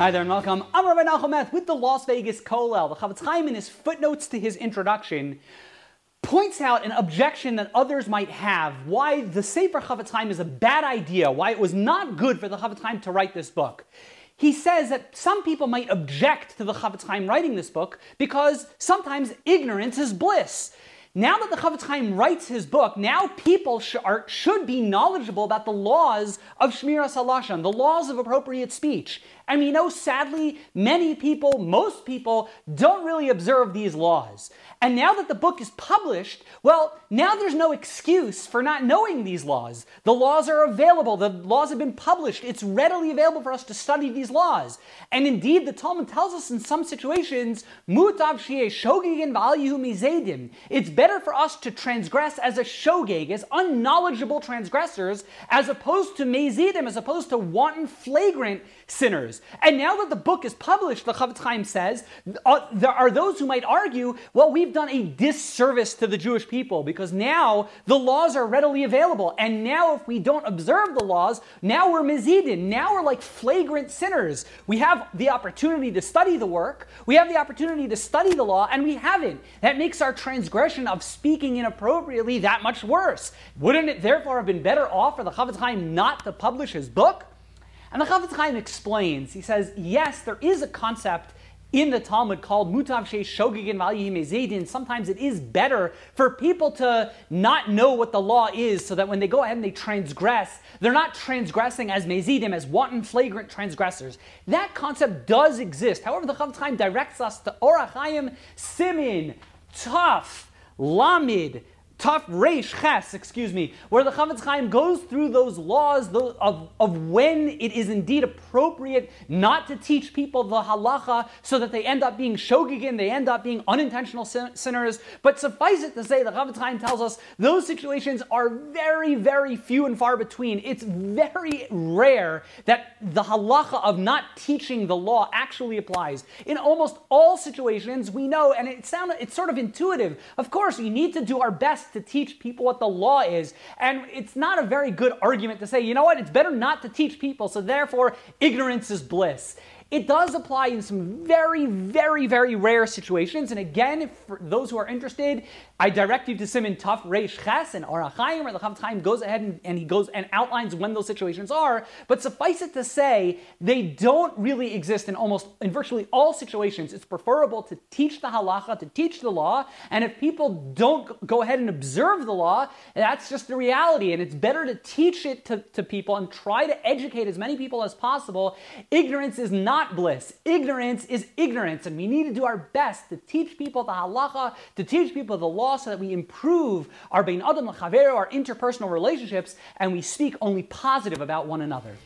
Hi there and welcome. I'm Rabbi Nachum with the Las Vegas Kollel. The Chofetz Chaim in his footnotes to his introduction points out an objection that others might have why the Sefer Chofetz Chaim is a bad idea, why it was not good for the Chofetz Chaim to write this book. He says that some people might object to the Chofetz Chaim writing this book because sometimes ignorance is bliss. Now that the Chofetz Chaim writes his book, now people sh- are, should be knowledgeable about the laws of Shmiras Halashon, the laws of appropriate speech. And we know, sadly, many people, most people, don't really observe these laws. And now that the book is published, well, now there's no excuse for not knowing these laws. The laws are available, the laws have been published, it's readily available for us to study these laws. And indeed, the Talmud tells us in some situations, mutav mizedim. It's better for us to transgress as a shogeg, as unknowledgeable transgressors, as opposed to mezidim, as opposed to wanton, flagrant sinners. And now that the book is published, the Chofetz Chaim says, uh, there are those who might argue, well, we've done a disservice to the Jewish people because now the laws are readily available. And now if we don't observe the laws, now we're mizidin. Now we're like flagrant sinners. We have the opportunity to study the work, we have the opportunity to study the law, and we haven't. That makes our transgression of speaking inappropriately that much worse. Wouldn't it therefore have been better off for the Chofetz Chaim not to publish his book? And the Chofetz Chaim explains, he says, yes, there is a concept in the Talmud called mutav sheish shogegin mezidin. Sometimes it is better for people to not know what the law is, so that when they go ahead and they transgress, they're not transgressing as mezidim, as wanton, flagrant transgressors. That concept does exist. However, the Chofetz Chaim directs us to Orach Simin, Tuf, lamid, Taf Reish Ches, excuse me, where the Chofetz Chaim goes through those laws of, of when it is indeed appropriate not to teach people the halacha so that they end up being shogegin, they end up being unintentional sin- sinners. But suffice it to say, the Chofetz Chaim tells us those situations are very, very few and far between. It's very rare that the halacha of not teaching the law actually applies. In almost all situations, we know, and it sound, it's sort of intuitive. Of course, we need to do our best to teach people what the law is. And it's not a very good argument to say, you know what, it's better not to teach people, so therefore ignorance is bliss. It does apply in some very, very, very rare situations. And again, for those who are interested, I direct you to Simon Tuf Reish Ches and Orach Chaim, where the Chaim goes ahead and, and, he goes and outlines when those situations are. But suffice it to say, they don't really exist in almost, in virtually all situations. It's preferable to teach the halacha, to teach the law. And if people don't go ahead and observe the law, that's just the reality. And it's better to teach it to, to people and try to educate as many people as possible. Ignorance is not not bliss. Ignorance is ignorance, and we need to do our best to teach people the halacha, to teach people the law, so that we improve our bein adam l'chavero, our interpersonal relationships, and we speak only positive about one another.